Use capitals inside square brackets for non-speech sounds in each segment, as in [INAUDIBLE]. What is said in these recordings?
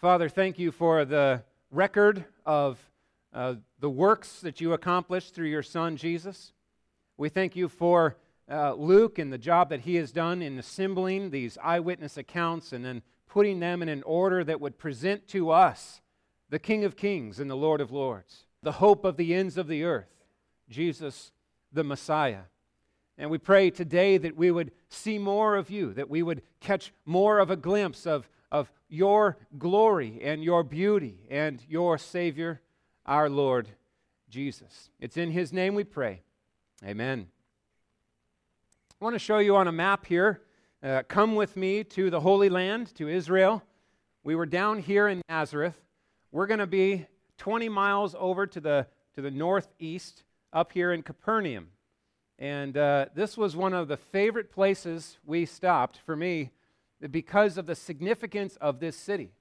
Father, thank you for the record of uh, the works that you accomplished through your Son, Jesus. We thank you for uh, Luke and the job that he has done in assembling these eyewitness accounts and then putting them in an order that would present to us the King of Kings and the Lord of Lords, the hope of the ends of the earth, Jesus the Messiah. And we pray today that we would see more of you, that we would catch more of a glimpse of, of your glory and your beauty and your Savior, our Lord Jesus. It's in His name we pray. Amen. I want to show you on a map here. Uh, come with me to the Holy Land, to Israel. We were down here in Nazareth. We're going to be 20 miles over to the, to the northeast, up here in Capernaum. And uh, this was one of the favorite places we stopped for me because of the significance of this city.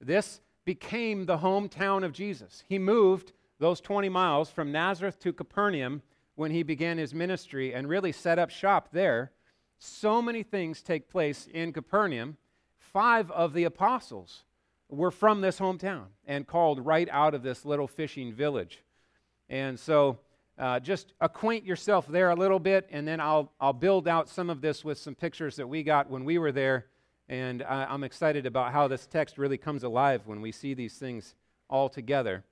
This became the hometown of Jesus. He moved those 20 miles from Nazareth to Capernaum when he began his ministry and really set up shop there. So many things take place in Capernaum. Five of the apostles were from this hometown and called right out of this little fishing village. And so uh, just acquaint yourself there a little bit, and then I'll, I'll build out some of this with some pictures that we got when we were there. And I, I'm excited about how this text really comes alive when we see these things all together.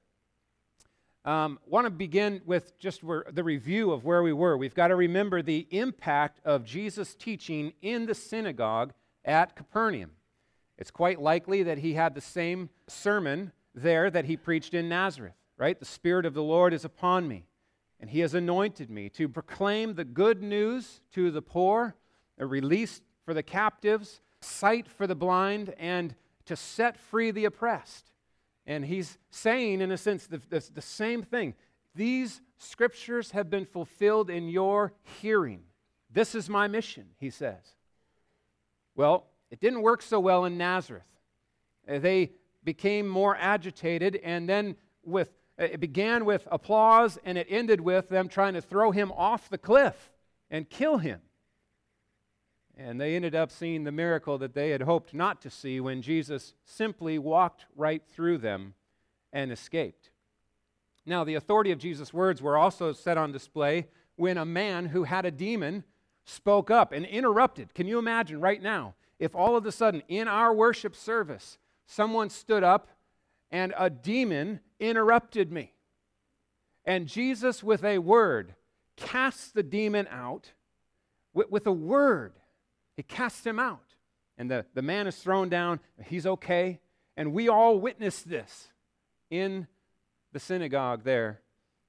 Um, want to begin with just the review of where we were. We've got to remember the impact of Jesus' teaching in the synagogue at Capernaum. It's quite likely that he had the same sermon there that he preached in Nazareth, right? The Spirit of the Lord is upon me, and he has anointed me to proclaim the good news to the poor, a release for the captives, sight for the blind, and to set free the oppressed. And he's saying, in a sense, the, the, the same thing. These scriptures have been fulfilled in your hearing. This is my mission, he says. Well, it didn't work so well in Nazareth. Uh, they became more agitated, and then with uh, it began with applause, and it ended with them trying to throw him off the cliff and kill him. And they ended up seeing the miracle that they had hoped not to see when Jesus simply walked right through them and escaped. Now, the authority of Jesus' words were also set on display when a man who had a demon spoke up and interrupted. Can you imagine right now if all of a sudden in our worship service someone stood up and a demon interrupted me? And Jesus, with a word, casts the demon out with, with a word. He casts him out. And the, the man is thrown down. He's okay. And we all witnessed this in the synagogue there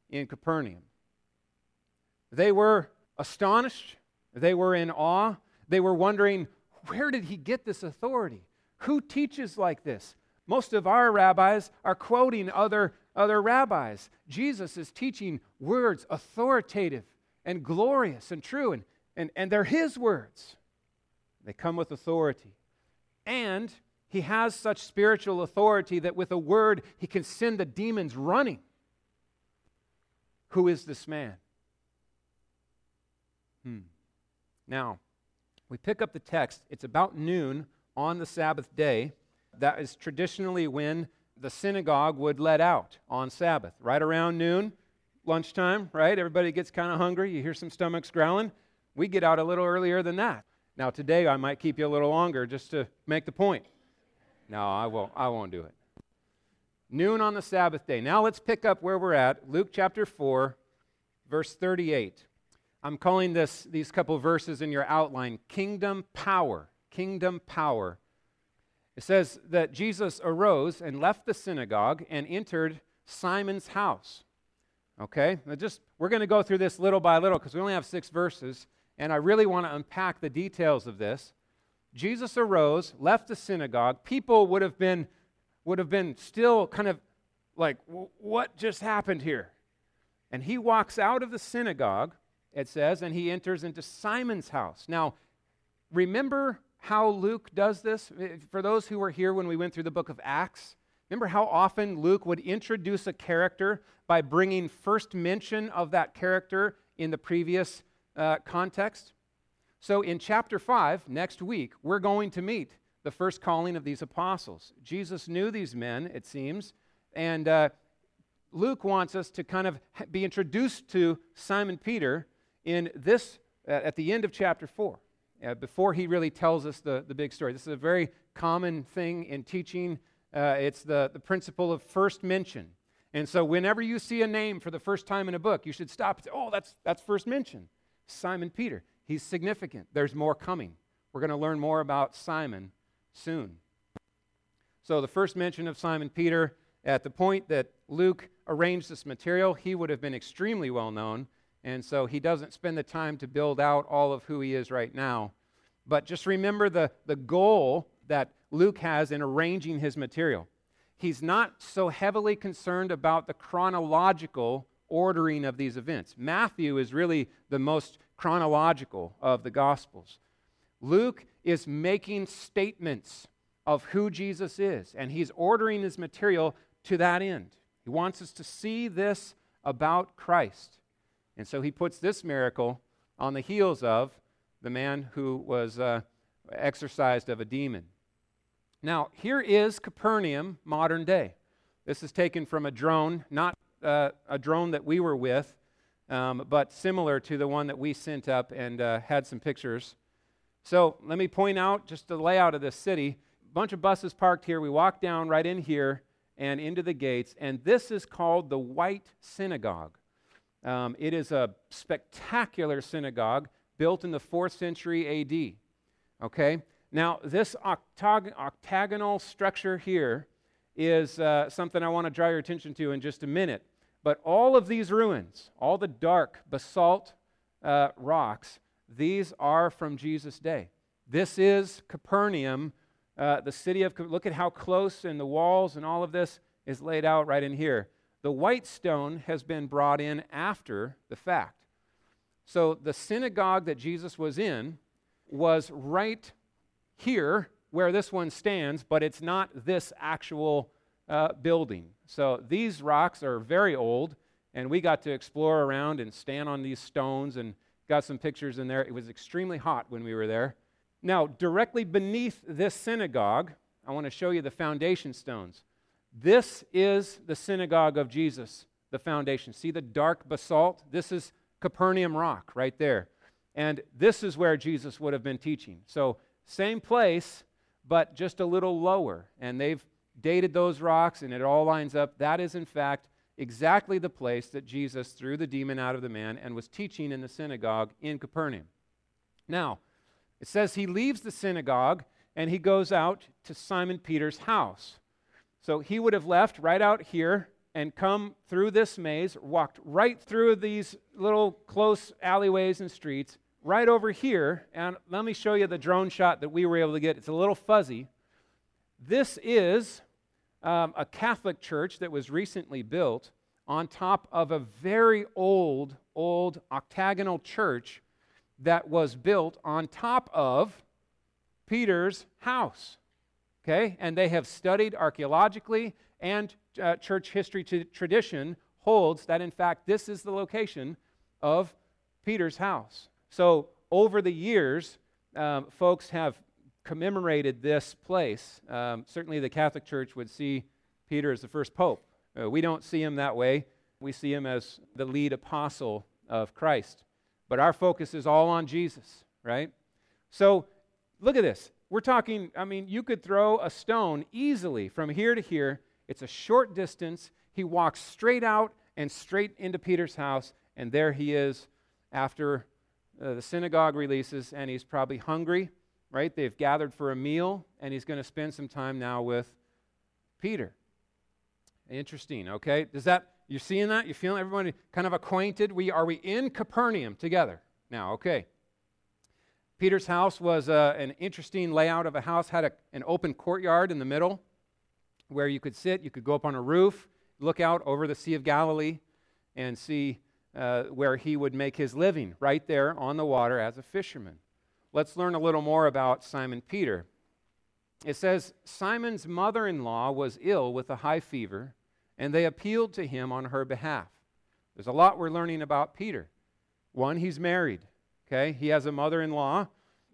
in Capernaum. They were astonished. They were in awe. They were wondering, where did he get this authority? Who teaches like this? Most of our rabbis are quoting other, other rabbis. Jesus is teaching words authoritative and glorious and true, and, and, and they're his words. They come with authority. And he has such spiritual authority that with a word, he can send the demons running. Who is this man? Hmm. Now, we pick up the text. It's about noon on the Sabbath day. That is traditionally when the synagogue would let out on Sabbath. Right around noon, lunchtime, right? Everybody gets kind of hungry. You hear some stomachs growling. We get out a little earlier than that. Now, today I might keep you a little longer just to make the point. No, I won't, I won't do it. Noon on the Sabbath day. Now let's pick up where we're at. Luke chapter 4, verse 38. I'm calling this, these couple verses in your outline kingdom power. Kingdom power. It says that Jesus arose and left the synagogue and entered Simon's house. Okay? Now just we're going to go through this little by little because we only have six verses and I really want to unpack the details of this. Jesus arose, left the synagogue. People would have been would have been still kind of like what just happened here? And he walks out of the synagogue, it says, and he enters into Simon's house. Now, remember how Luke does this? Eh, for those who were here when we went through the book of Acts, remember how often Luke would introduce a character by bringing first mention of that character in the previous uh, context. So in chapter 5, next week, we're going to meet the first calling of these apostles. Jesus knew these men, it seems, and uh, Luke wants us to kind of be introduced to Simon Peter in this, uh, at the end of chapter 4, uh, before he really tells us the, the big story. This is a very common thing in teaching. Uh, it's the, the principle of first mention. And so, whenever you see a name for the first time in a book, you should stop and say, Oh, that's, that's first mention. Simon Peter. He's significant. There's more coming. We're going to learn more about Simon soon. So, the first mention of Simon Peter, at the point that Luke arranged this material, he would have been extremely well known. And so, he doesn't spend the time to build out all of who he is right now. But just remember the, the goal that Luke has in arranging his material he's not so heavily concerned about the chronological ordering of these events. Matthew is really the most chronological of the Gospels. Luke is making statements of who Jesus is, and he's ordering his material to that end. He wants us to see this about Christ. And so he puts this miracle on the heels of the man who was uh, exorcised of a demon. Now, here is Capernaum, modern day. This is taken from a drone, not uh, a drone that we were with, um, but similar to the one that we sent up and uh, had some pictures. So let me point out just the layout of this city. A bunch of buses parked here. We walk down right in here and into the gates, and this is called the White Synagogue. Um, it is a spectacular synagogue built in the fourth century AD. Okay? Now, this octog- octagonal structure here is uh, something I want to draw your attention to in just a minute. But all of these ruins, all the dark basalt uh, rocks, these are from Jesus' day. This is Capernaum, uh, the city of. Look at how close, and the walls and all of this is laid out right in here. The white stone has been brought in after the fact. So the synagogue that Jesus was in was right here where this one stands, but it's not this actual uh, building. So these rocks are very old, and we got to explore around and stand on these stones and got some pictures in there. It was extremely hot when we were there. Now, directly beneath this synagogue, I want to show you the foundation stones. This is the synagogue of Jesus, the foundation. See the dark basalt? This is Capernaum rock right there. And this is where Jesus would have been teaching. So same place, but just a little lower. And they've dated those rocks, and it all lines up. That is, in fact, exactly the place that Jesus threw the demon out of the man and was teaching in the synagogue in Capernaum. Now, it says he leaves the synagogue and he goes out to Simon Peter's house. So he would have left right out here and come through this maze, walked right through these little close alleyways and streets, right over here, and let me show you the drone shot that we were able to get. It's a little fuzzy. This is um, a Catholic church that was recently built on top of a very old, old octagonal church that was built on top of Peter's house. Okay? And they have studied archaeologically, and uh, church history t- tradition holds that, in fact, this is the location of Peter's house. So, over the years, um, folks have commemorated this place. Um, certainly, the Catholic Church would see Peter as the first pope. Uh, we don't see him that way. We see him as the lead apostle of Christ. But our focus is all on Jesus, right? So, look at this. We're talking, I mean, you could throw a stone easily from here to here. It's a short distance. He walks straight out and straight into Peter's house, and there he is after uh, the synagogue releases, and he's probably hungry, right? They've gathered for a meal, and he's going to spend some time now with Peter. Interesting, okay? Does that, you're seeing that? You're feeling everybody kind of acquainted? We, are we in Capernaum together now? Okay. Peter's house was uh, an interesting layout of a house, had a, an open courtyard in the middle where you could sit. You could go up on a roof, look out over the Sea of Galilee, and see uh, where he would make his living, right there on the water as a fisherman. Let's learn a little more about Simon Peter. It says Simon's mother in law was ill with a high fever, and they appealed to him on her behalf. There's a lot we're learning about Peter. One, he's married. Okay, he has a mother in law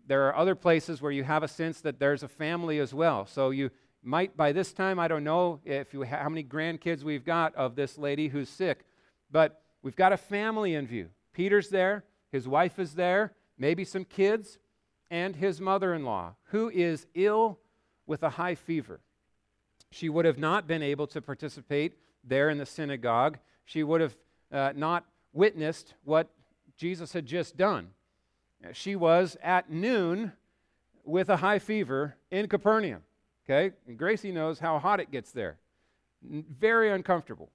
there are other places where you have a sense that there's a family as well. So you might, by this time, I don't know if you how many grandkids we've got of this lady who's sick, but we've got a family in view. Peter's there, his wife is there, maybe some kids, and his mother in law, who is ill with a high fever. She would have not been able to participate there in the synagogue. She would have uh, not witnessed what Jesus had just done. She was at noon with a high fever in Capernaum. Okay? And Gracie knows how hot it gets there. Very uncomfortable.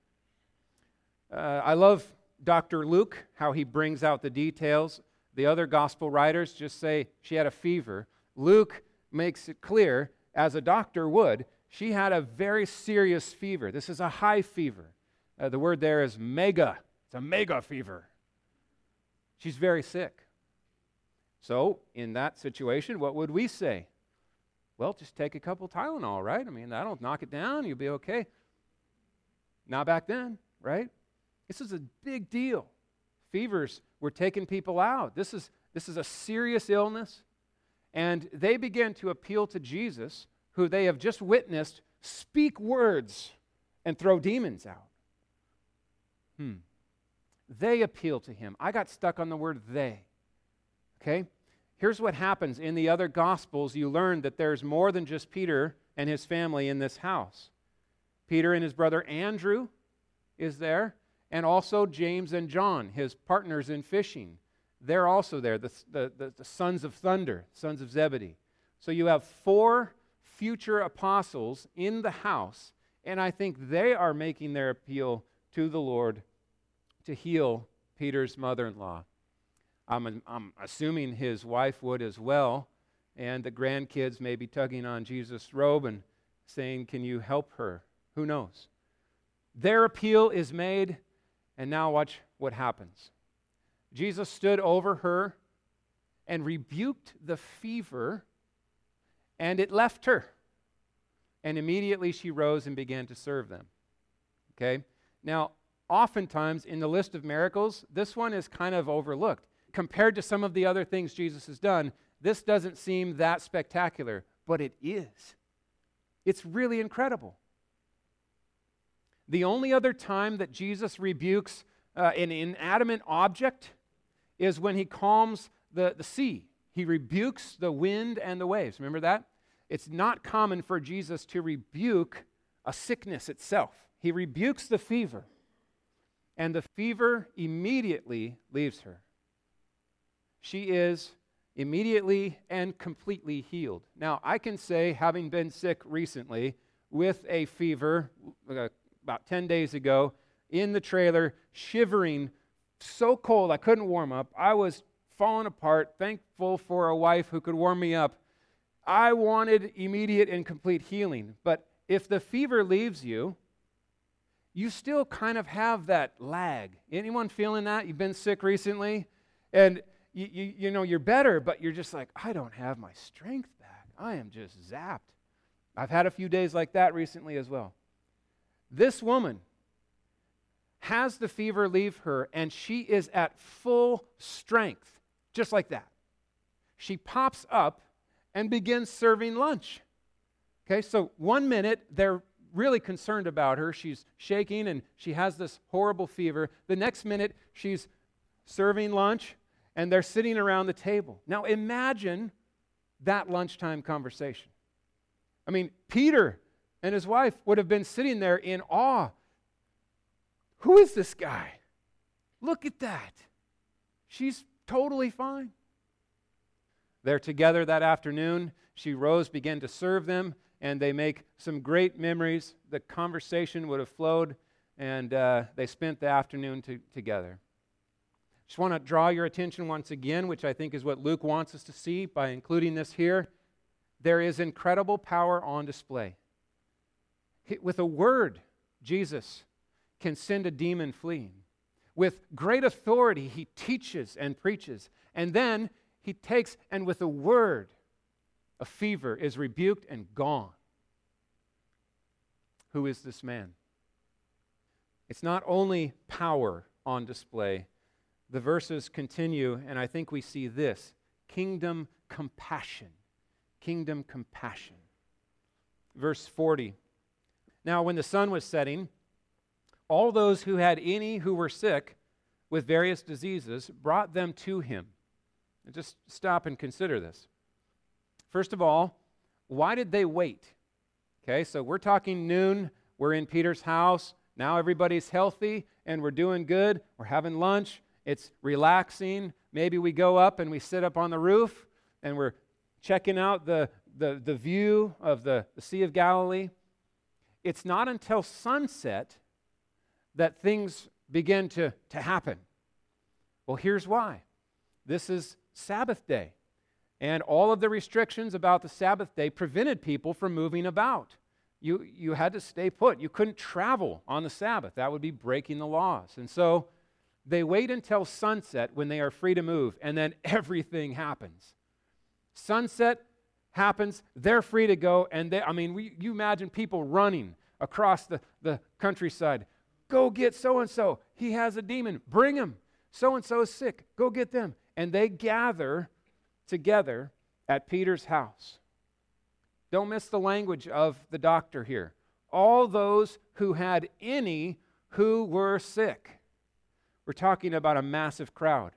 Uh, I love Dr. Luke, how he brings out the details. The other gospel writers just say she had a fever. Luke makes it clear, as a doctor would, she had a very serious fever. This is a high fever. Uh, the word there is mega. It's a mega fever. She's very sick. So, in that situation, what would we say? Well, just take a couple Tylenol, right? I mean, that'll knock it down. You'll be okay. Not back then, right? This is a big deal. Fevers were taking people out. This is, this is a serious illness. And they begin to appeal to Jesus, who they have just witnessed speak words and throw demons out. Hmm. They appeal to him. I got stuck on the word they. Okay? Here's what happens in the other Gospels you learn that there's more than just Peter and his family in this house. Peter and his brother Andrew is there, and also James and John, his partners in fishing. They're also there, the, the, the, sons of thunder, sons of Zebedee. So you have four future apostles in the house, and I think they are making their appeal to the Lord to heal Peter's mother in law. I'm, I'm assuming his wife would as well. And the grandkids may be tugging on Jesus' robe and saying, Can you help her? Who knows? Their appeal is made, and now watch what happens. Jesus stood over her and rebuked the fever, and it left her. And immediately she rose and began to serve them. Okay? Now, oftentimes in the list of miracles, this one is kind of overlooked compared to some of the other things Jesus has done, this doesn't seem that spectacular, but it is. It's really incredible. The only other time that Jesus rebukes uh, an inanimate object is when he calms the, the sea. He rebukes the wind and the waves. Remember that? It's not common for Jesus to rebuke a sickness itself. He rebukes the fever, and the fever immediately leaves her she is immediately and completely healed. Now, I can say, having been sick recently with a fever uh, about 10 days ago in the trailer, shivering, so cold I couldn't warm up. I was falling apart, thankful for a wife who could warm me up. I wanted immediate and complete healing. But if the fever leaves you, you still kind of have that lag. Anyone feeling that? You've been sick recently? And you, you, you know, you're better, but you're just like, I don't have my strength back. I am just zapped. I've had a few days like that recently as well. This woman has the fever leave her, and she is at full strength, just like that. She pops up and begins serving lunch. Okay, so one minute they're really concerned about her. She's shaking and she has this horrible fever. The next minute she's serving lunch and they're sitting around the table. Now imagine that lunchtime conversation. I mean, Peter and his wife would have been sitting there in awe. Who is this guy? Look at that. She's totally fine. They're together that afternoon. She rose, began to serve them, and they make some great memories. The conversation would have flowed, and uh, they spent the afternoon to, together. Just want to draw your attention once again, which I think is what Luke wants us to see by including this here. There is incredible power on display. With a word, Jesus can send a demon fleeing. With great authority, he teaches and preaches. And then he takes, and with a word, a fever is rebuked and gone. Who is this man? It's not only power on display, the verses continue, and I think we see this kingdom compassion. Kingdom compassion. Verse 40. Now, when the sun was setting, all those who had any who were sick with various diseases brought them to him. And just stop and consider this. First of all, why did they wait? Okay, so we're talking noon. We're in Peter's house. Now everybody's healthy and we're doing good. We're having lunch. It's relaxing. Maybe we go up and we sit up on the roof and we're checking out the, the, the view of the, the Sea of Galilee. It's not until sunset that things begin to, to happen. Well, here's why this is Sabbath day. And all of the restrictions about the Sabbath day prevented people from moving about. You, you had to stay put. You couldn't travel on the Sabbath. That would be breaking the laws. And so they wait until sunset when they are free to move, and then [LAUGHS] everything happens. Sunset happens, they're free to go, and they, I mean, we, you imagine people running across the, the countryside. Go get so and so. He has a demon. Bring him. So and so is sick. Go get them. And they gather together at Peter's house. Don't miss the language of the doctor here. All those who had any who were sick. We're talking about a massive crowd.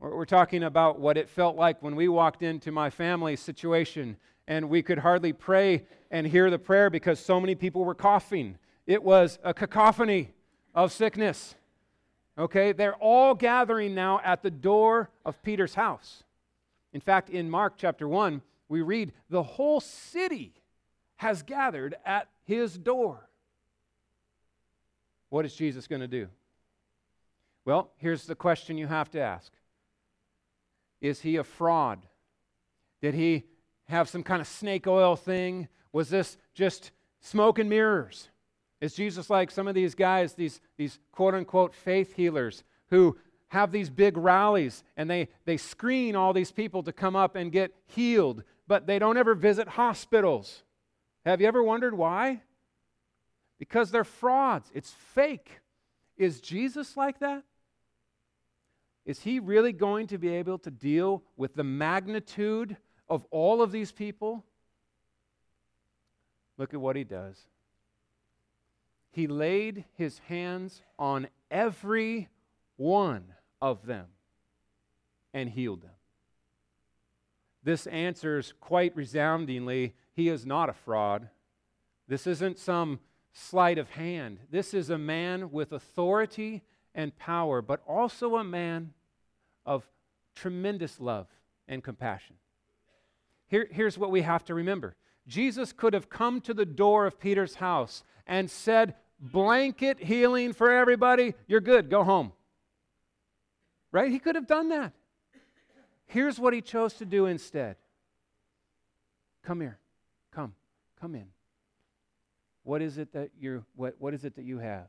We're talking about what it felt like when we walked into my family's situation and we could hardly pray and hear the prayer because so many people were coughing. It was a cacophony of sickness. Okay, they're all gathering now at the door of Peter's house. In fact, in Mark chapter 1, we read, the whole city has gathered at his door. What is Jesus going to do? Well, here's the question you have to ask Is he a fraud? Did he have some kind of snake oil thing? Was this just smoke and mirrors? Is Jesus like some of these guys, these, these quote unquote faith healers, who have these big rallies and they, they screen all these people to come up and get healed, but they don't ever visit hospitals. Have you ever wondered why? Because they're frauds. It's fake. Is Jesus like that? Is he really going to be able to deal with the magnitude of all of these people? Look at what he does. He laid his hands on every one of them and healed them. This answers quite resoundingly he is not a fraud. This isn't some sleight of hand. This is a man with authority and power, but also a man of tremendous love and compassion. Here, here's what we have to remember Jesus could have come to the door of Peter's house and said, Blanket healing for everybody, you're good, go home. Right? He could have done that. Here's what he chose to do instead Come here. Come. Come in. What is it that you what, what is it that you have?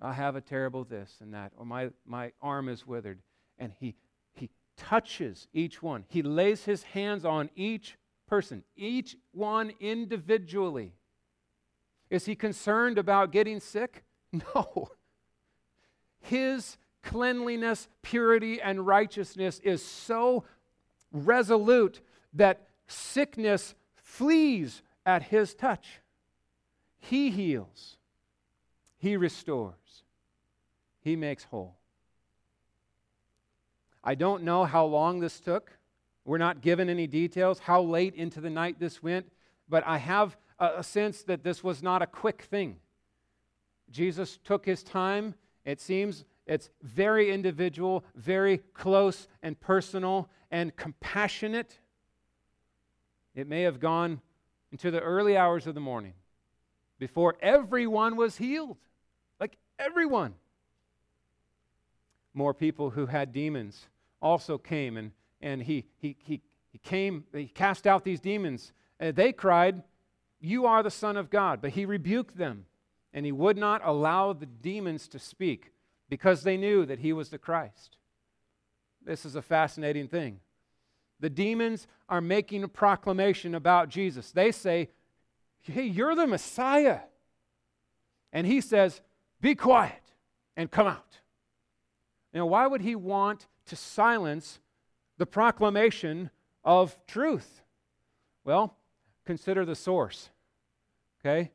I have a terrible this and that, or my, my arm is withered. And he he touches each one. He lays his hands on each person, each one individually. Is he concerned about getting sick? [LAUGHS] No. His cleanliness, purity, and righteousness is so resolute that sickness flees at his touch. He heals, he restores, he makes whole. I don't know how long this took. We're not given any details, how late into the night this went, but I have a, sense that this was not a quick thing. Jesus took his time. It seems it's very individual, very close and personal and compassionate. It may have gone into the early hours of the morning before everyone was healed. Like everyone. More people who had demons also came and, and he, he, he, he came, he cast out these demons. And they cried, You are the Son of God. But he rebuked them and he would not allow the demons to speak because they knew that he was the Christ. This is a fascinating thing. The demons are making a proclamation about Jesus. They say, Hey, you're the Messiah. And he says, Be quiet and come out. Now, why would he want to silence the proclamation of truth? Well, consider the source. Okay?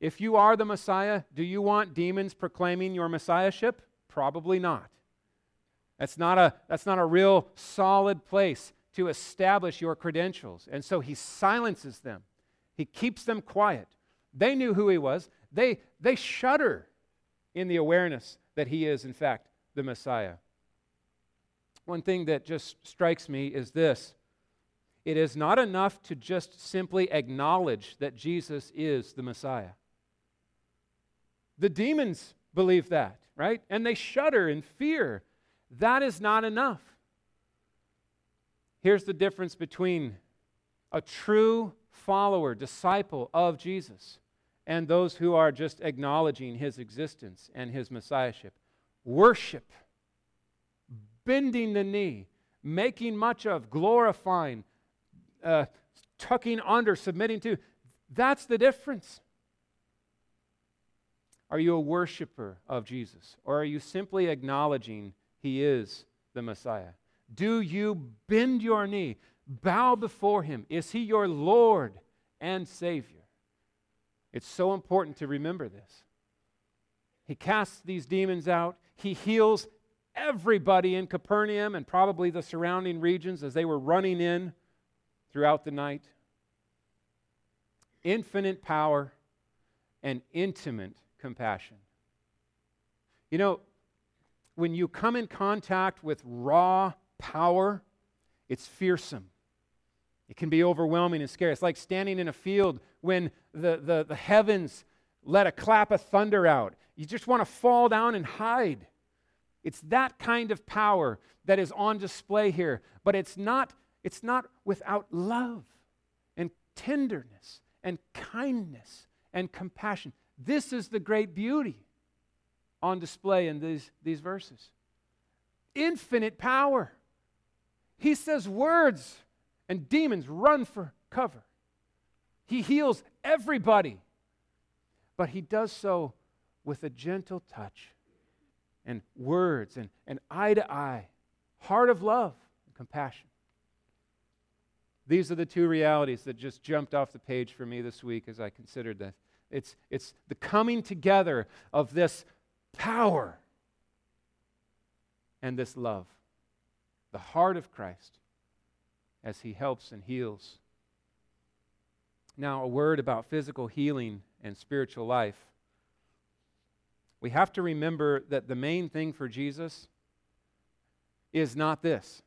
If you are the Messiah, do you want demons proclaiming your messiahship? Probably not. That's not a, that's not a real solid place to establish your credentials. And so he silences them, he keeps them quiet. They knew who he was. They, they shudder in the awareness that he is, in fact, the Messiah. One thing that just strikes me is this it is not enough to just simply acknowledge that Jesus is the Messiah. The demons believe that, right? And they shudder in fear. That is not enough. Here's the difference between a true follower, disciple of Jesus, and those who are just acknowledging his existence and his messiahship. Worship, bending the knee, making much of, glorifying, uh, tucking under, submitting to. That's the difference. Are you a worshiper of Jesus? Or are you simply acknowledging he is the Messiah? Do you bend your knee, bow before him? Is he your Lord and Savior? It's so important to remember this. He casts these demons out, he heals everybody in Capernaum and probably the surrounding regions as they were running in throughout the night. Infinite power and intimate compassion. You know, when you come in contact with raw power, it's fearsome. It can be overwhelming and scary. It's like standing in a field when the, the, the heavens let a clap of thunder out. You just want to fall down and hide. It's that kind of power that is on display here, but it's not, it's not without love and tenderness and kindness and compassion. This is the great beauty on display in these, these verses. Infinite power. He says words, and demons run for cover. He heals everybody, but he does so with a gentle touch and words and, and eye to eye, heart of love and compassion. These are the two realities that just jumped off the page for me this week as I considered this. It's, it's the coming together of this power and this love. The heart of Christ as he helps and heals. Now, a word about physical healing and spiritual life. We have to remember that the main thing for Jesus is not this.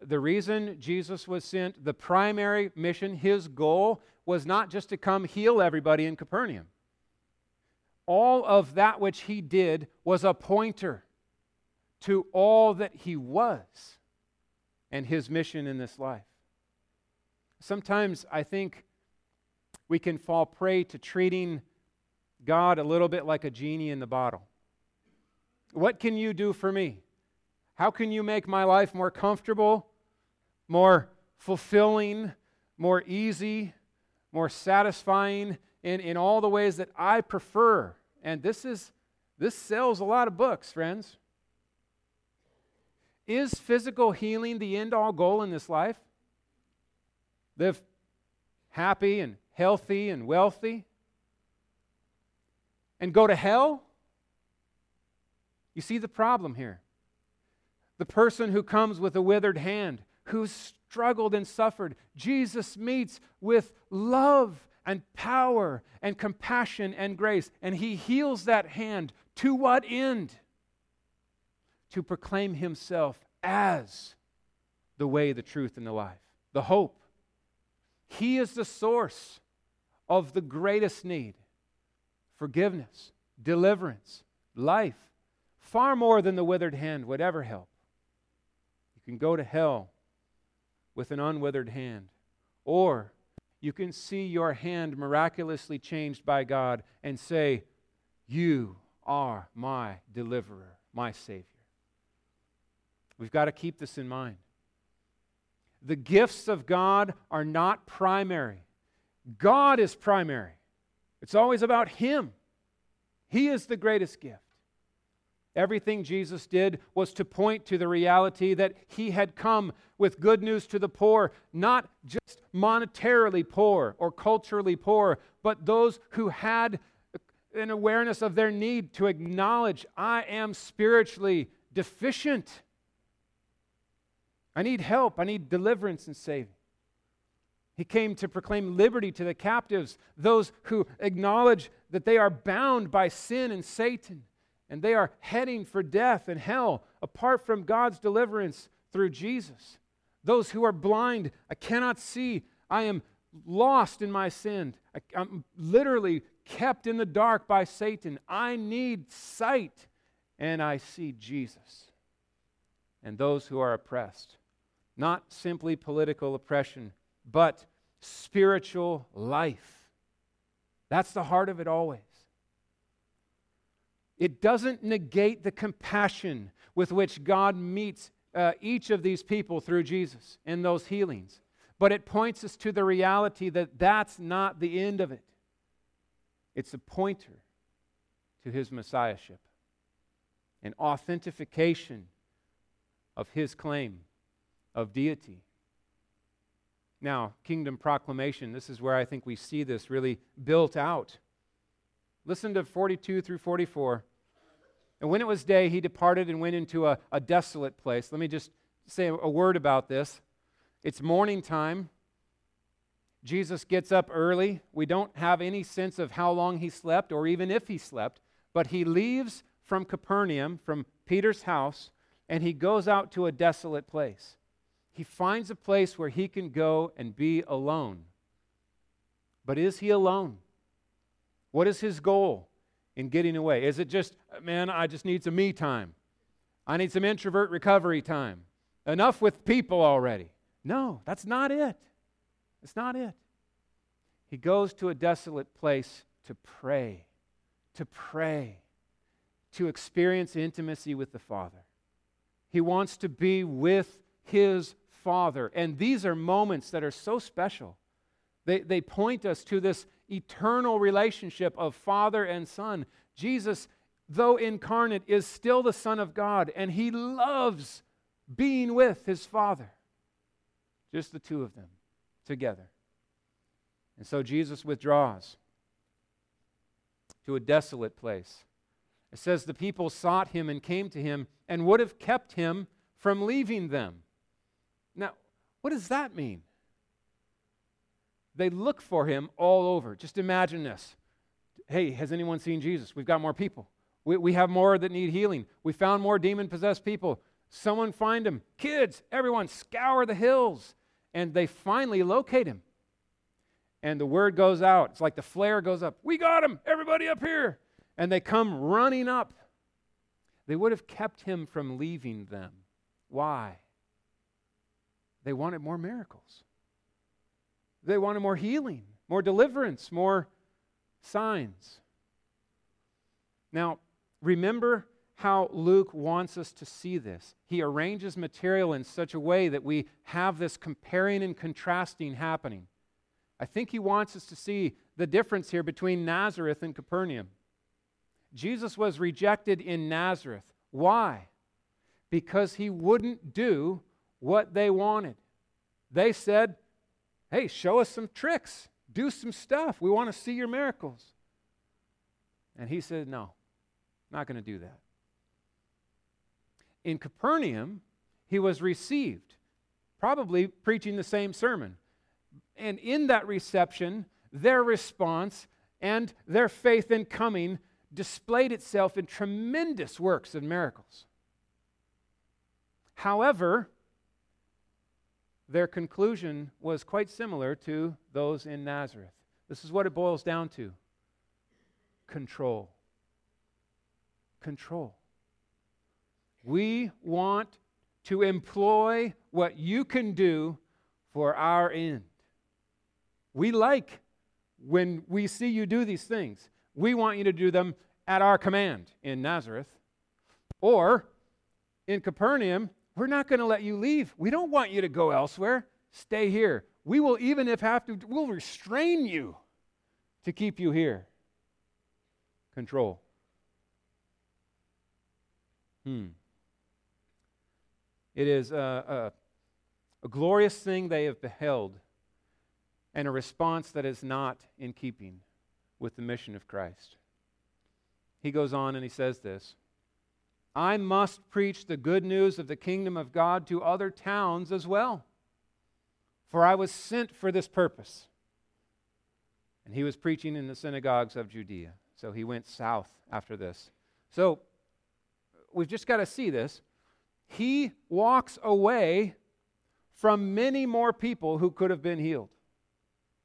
The reason Jesus was sent, the primary mission, his goal was not just to come heal everybody in Capernaum. All of that which he did was a pointer to all that he was and his mission in this life. Sometimes I think we can fall prey to treating God a little bit like a genie in the bottle. What can you do for me? How can you make my life more comfortable, more fulfilling, more easy, more satisfying in, in all the ways that I prefer. And this is this sells a lot of books, friends. Is physical healing the end all goal in this life? Live happy and healthy and wealthy? And go to hell? You see the problem here. The person who comes with a withered hand, who's struggled and suffered, Jesus meets with love and power and compassion and grace, and he heals that hand. To what end? To proclaim himself as the way, the truth, and the life, the hope. He is the source of the greatest need forgiveness, deliverance, life, far more than the withered hand would ever help. You can go to hell with an unwithered hand. Or you can see your hand miraculously changed by God and say, You are my deliverer, my Savior. We've got to keep this in mind. The gifts of God are not primary, God is primary. It's always about Him. He is the greatest gift. Everything Jesus did was to point to the reality that he had come with good news to the poor, not just monetarily poor or culturally poor, but those who had an awareness of their need to acknowledge, I am spiritually deficient. I need help. I need deliverance and saving. He came to proclaim liberty to the captives, those who acknowledge that they are bound by sin and Satan, and they are heading for death and hell apart from God's deliverance through Jesus. Those who are blind, I cannot see, I am lost in my sin. I, am literally kept in the dark by Satan. I need sight, and I see Jesus. And those who are oppressed, not simply political oppression but spiritual life. That's the heart of it always. It doesn't negate the compassion with which God meets uh, each of these people through Jesus in those healings, but it points us to the reality that that's not the end of it. It's a pointer to his messiahship, an authentication of his claim of deity. Now, kingdom proclamation, this is where I think we see this really built out. Listen to 42 through 44. And when it was day, he departed and went into a, a desolate place. Let me just say a word about this. It's morning time. Jesus gets up early. We don't have any sense of how long he slept or even if he slept, but he leaves from Capernaum, from Peter's house, and he goes out to a desolate place he finds a place where he can go and be alone. But is he alone? What is his goal in getting away? Is it just, man, I just need some me time? I need some introvert recovery time. Enough with people already. No, that's not it. That's not it. He goes to a desolate place to pray, to pray, to experience intimacy with the Father. He wants to be with his Father. And these are moments that are so special. They, they point us to this eternal relationship of Father and Son. Jesus, though incarnate, is still the Son of God, and he loves being with his Father. Just the two of them together. And so Jesus withdraws to a desolate place. It says the people sought him and came to him and would have kept him from leaving them. Now, what does that mean? They look for him all over. Just imagine this. Hey, has anyone seen Jesus? We've got more people. We, we have more that need healing. We found more demon possessed people. Someone find him. Kids, everyone, scour the hills. And they finally locate him. And the word goes out. It's like the flare goes up. We got him. Everybody up here. And they come running up. They would have kept him from leaving them. Why? They wanted more miracles. They wanted more healing, more deliverance, more signs. Now, remember how Luke wants us to see this. He arranges material in such a way that we have this comparing and contrasting happening. I think he wants us to see the difference here between Nazareth and Capernaum. Jesus was rejected in Nazareth. Why? Because he wouldn't do what they wanted. They said, Hey, show us some tricks, do some stuff. We want to see your miracles. And he said, No, not going to do that. In Capernaum, he was received, probably preaching the same sermon. And in that reception, their response and their faith in coming displayed itself in tremendous works and miracles. However, their conclusion was quite similar to those in Nazareth. This is what it boils down to control. Control. We want to employ what you can do for our end. We like when we see you do these things. We want you to do them at our command in Nazareth. Or in Capernaum, we're not going to let you leave. We don't want you to go elsewhere. Stay here. We will, even if have to, we'll restrain you to keep you here. Control. Hmm. It is a, a, a glorious thing they have beheld and a response that is not in keeping with the mission of Christ. He goes on and he says this I must preach the good news of the kingdom of God to other towns as well, for I was sent for this purpose. And he was preaching in the synagogues of Judea. So he went south after this. So we've just got to see this. He walks away from many more people who could have been healed.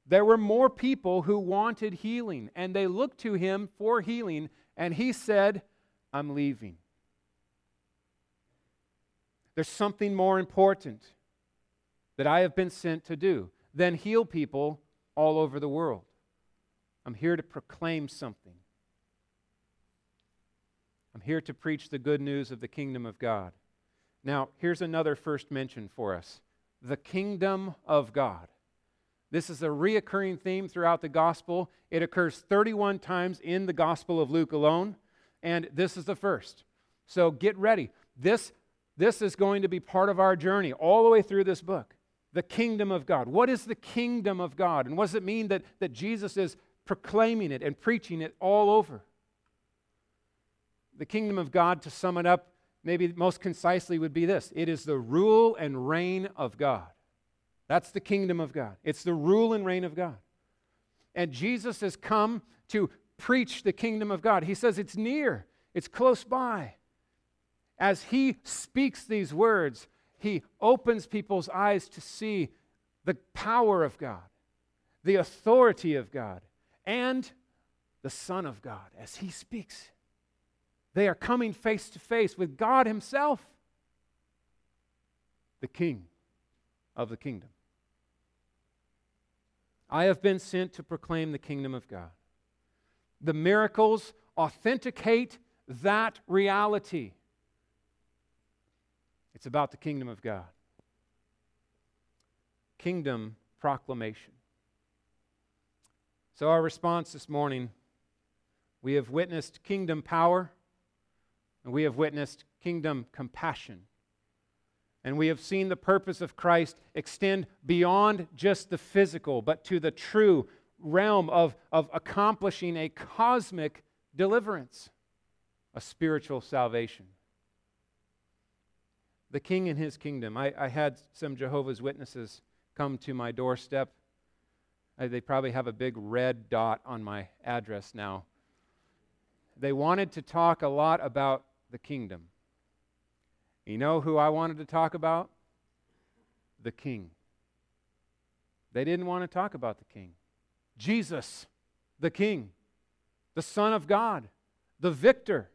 There were more people who wanted healing, and they looked to him for healing, and he said, I'm leaving. There's something more important that I have been sent to do than heal people all over the world. I'm here to proclaim something. I'm here to preach the good news of the kingdom of God. Now, here's another first mention for us the kingdom of God. This is a reoccurring theme throughout the gospel. It occurs 31 times in the gospel of Luke alone, and this is the first. So get ready. This, this is going to be part of our journey all the way through this book. The kingdom of God. What is the kingdom of God? And what does it mean that, that Jesus is proclaiming it and preaching it all over. The kingdom of God, to sum it up maybe most concisely, would be this it is the rule and reign of God. That's the kingdom of God. It's the rule and reign of God. And Jesus has come to preach the kingdom of God. He says it's near, it's close by. As he speaks these words, he opens people's eyes to see the power of God, the authority of God, and the Son of God as he speaks. They are coming face to face with God Himself, the King of the kingdom. I have been sent to proclaim the kingdom of God. The miracles authenticate that reality. It's about the kingdom of God. Kingdom proclamation. So, our response this morning we have witnessed kingdom power, and we have witnessed kingdom compassion. And we have seen the purpose of Christ extend beyond just the physical, but to the true realm of, of accomplishing a cosmic deliverance, a spiritual salvation. The king and his kingdom. I, I had some Jehovah's Witnesses come to my doorstep uh, they probably have a big red dot on my address now. They wanted to talk a lot about the kingdom. You know who I wanted to talk about? The king. They didn't want to talk about the king. Jesus, the king, the Son of God, the victor,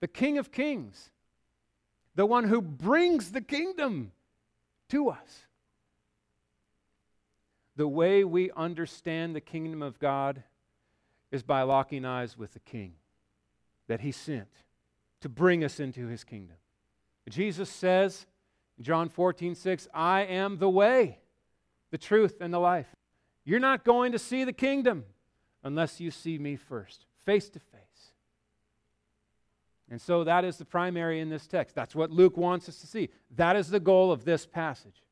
the King of kings, the one who brings the kingdom to us. The way we understand the kingdom of God is by locking eyes with the King that He sent to bring us into His kingdom. Jesus says John 14, 6, I am the way, the truth, and the life. You're not going to see the kingdom unless you see me first, face to face. And so that is the primary in this text. That's what Luke wants us to see. That is the goal of this passage.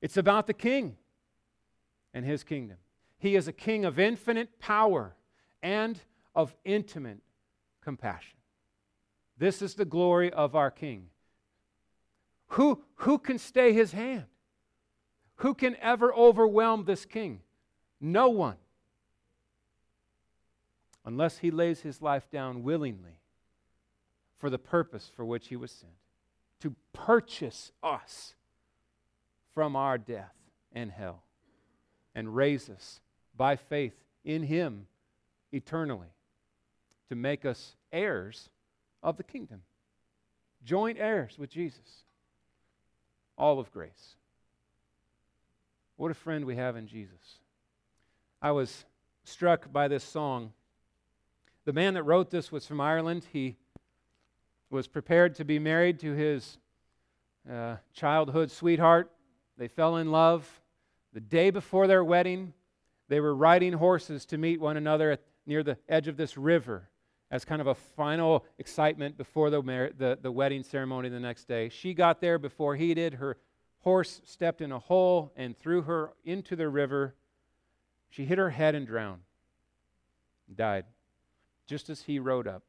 It's about the king and his kingdom. He is a king of infinite power and of intimate compassion. This is the glory of our king. Who, who can stay his hand? Who can ever overwhelm this king? No one. Unless he lays his life down willingly for the purpose for which he was sent to purchase us from our death and hell and raise us by faith in Him eternally to make us heirs of the kingdom, joint heirs with Jesus. All of grace. What a friend we have in Jesus. I was struck by this song. The man that wrote this was from Ireland. He was prepared to be married to his uh, childhood sweetheart. They fell in love. The day before their wedding, they were riding horses to meet one another at, near the edge of this river. as kind of a final excitement before the, mar- the, the wedding ceremony the next day. She got there before he did. Her horse stepped in a hole and threw her into the river. She hit her head and drowned, died, just as he rode up.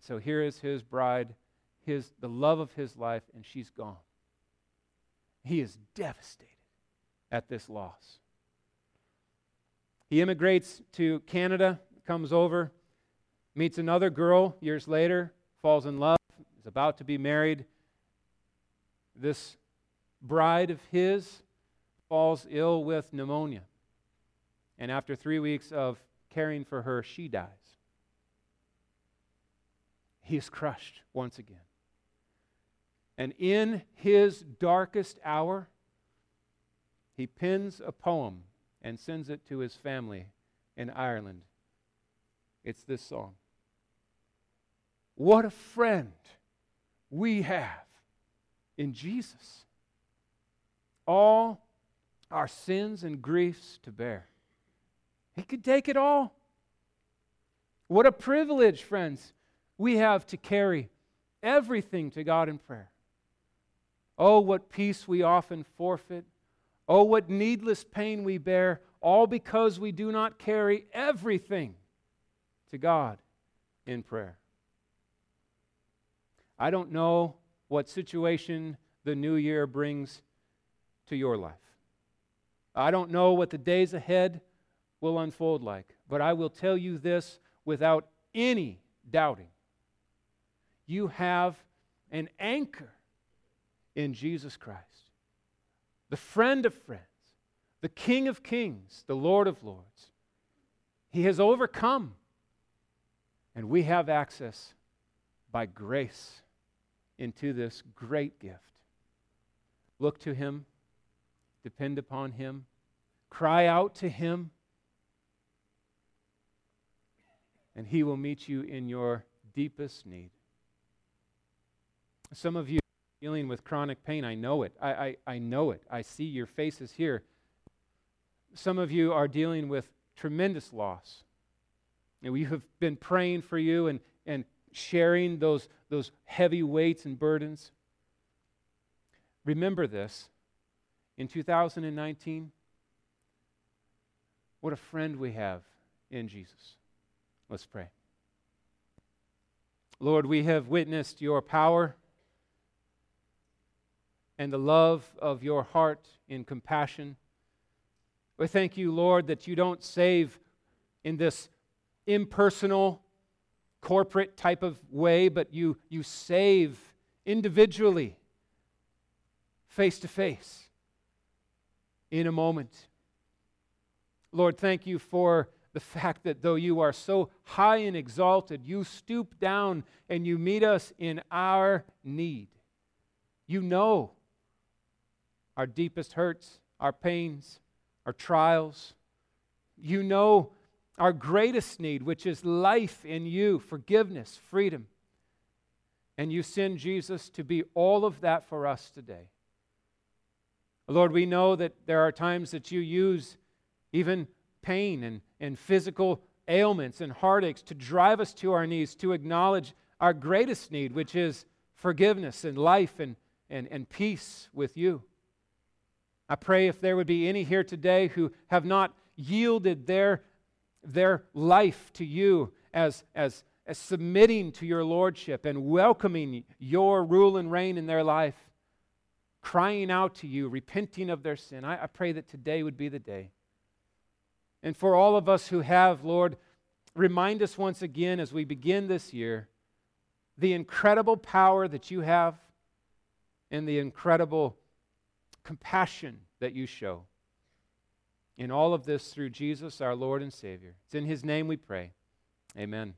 So here is his bride, his, the love of his life, and she's gone. He is devastated at this loss. He immigrates to Canada, comes over, meets another girl years later, falls in love, is about to be married. This bride of his falls ill with pneumonia. And after three weeks of caring for her, she dies. He is crushed once again. And in his darkest hour, he pins a poem and sends it to his family in Ireland. It's this song What a friend we have in Jesus. All our sins and griefs to bear. He could take it all. What a privilege, friends, we have to carry everything to God in prayer. Oh, what peace we often forfeit. Oh, what needless pain we bear, all because we do not carry everything to God in prayer. I don't know what situation the new year brings to your life. I don't know what the days ahead will unfold like, but I will tell you this without any doubting. You have an anchor in Jesus Christ, the friend of friends, the King of kings, the Lord of lords. He has overcome, and we have access by grace into this great gift. Look to Him depend upon Him, cry out to Him, and He will meet you in your deepest need. Some of you dealing with chronic pain, I know it. I, I, I know it. I see your faces here. Some of you are dealing with tremendous loss. And we have been praying for you and, and sharing those, those heavy weights and burdens. Remember this in 2019? What a friend we have in Jesus. Let's pray. Lord, we have witnessed your power and the love of your heart in compassion. We thank you, Lord, that you don't save in this impersonal, corporate type of way, but you, you save individually, face to face in a moment. Lord, thank you for the [LAUGHS] fact that though you are so high and exalted, you stoop down and you meet us in our need. You know our deepest hurts, our pains, our trials. You know our greatest need, which is life in you, forgiveness, freedom. And you send Jesus to be all of that for us today. Lord, we know that there are times that you use even pain and, and physical ailments and heartaches to drive us to our knees to acknowledge our greatest need, which is forgiveness and life and, and, and peace with you. I pray if there would be any here today who have not yielded their, their life to you as, as, as submitting to your lordship and welcoming your rule and reign in their life, crying out to you, repenting of their sin. I, I pray that today would be the day. And for all of us who have, Lord, remind us once again as we begin this year the incredible power that you have and the incredible compassion that you show. In all of this through Jesus, our Lord and Savior. It's in His name we pray. Amen.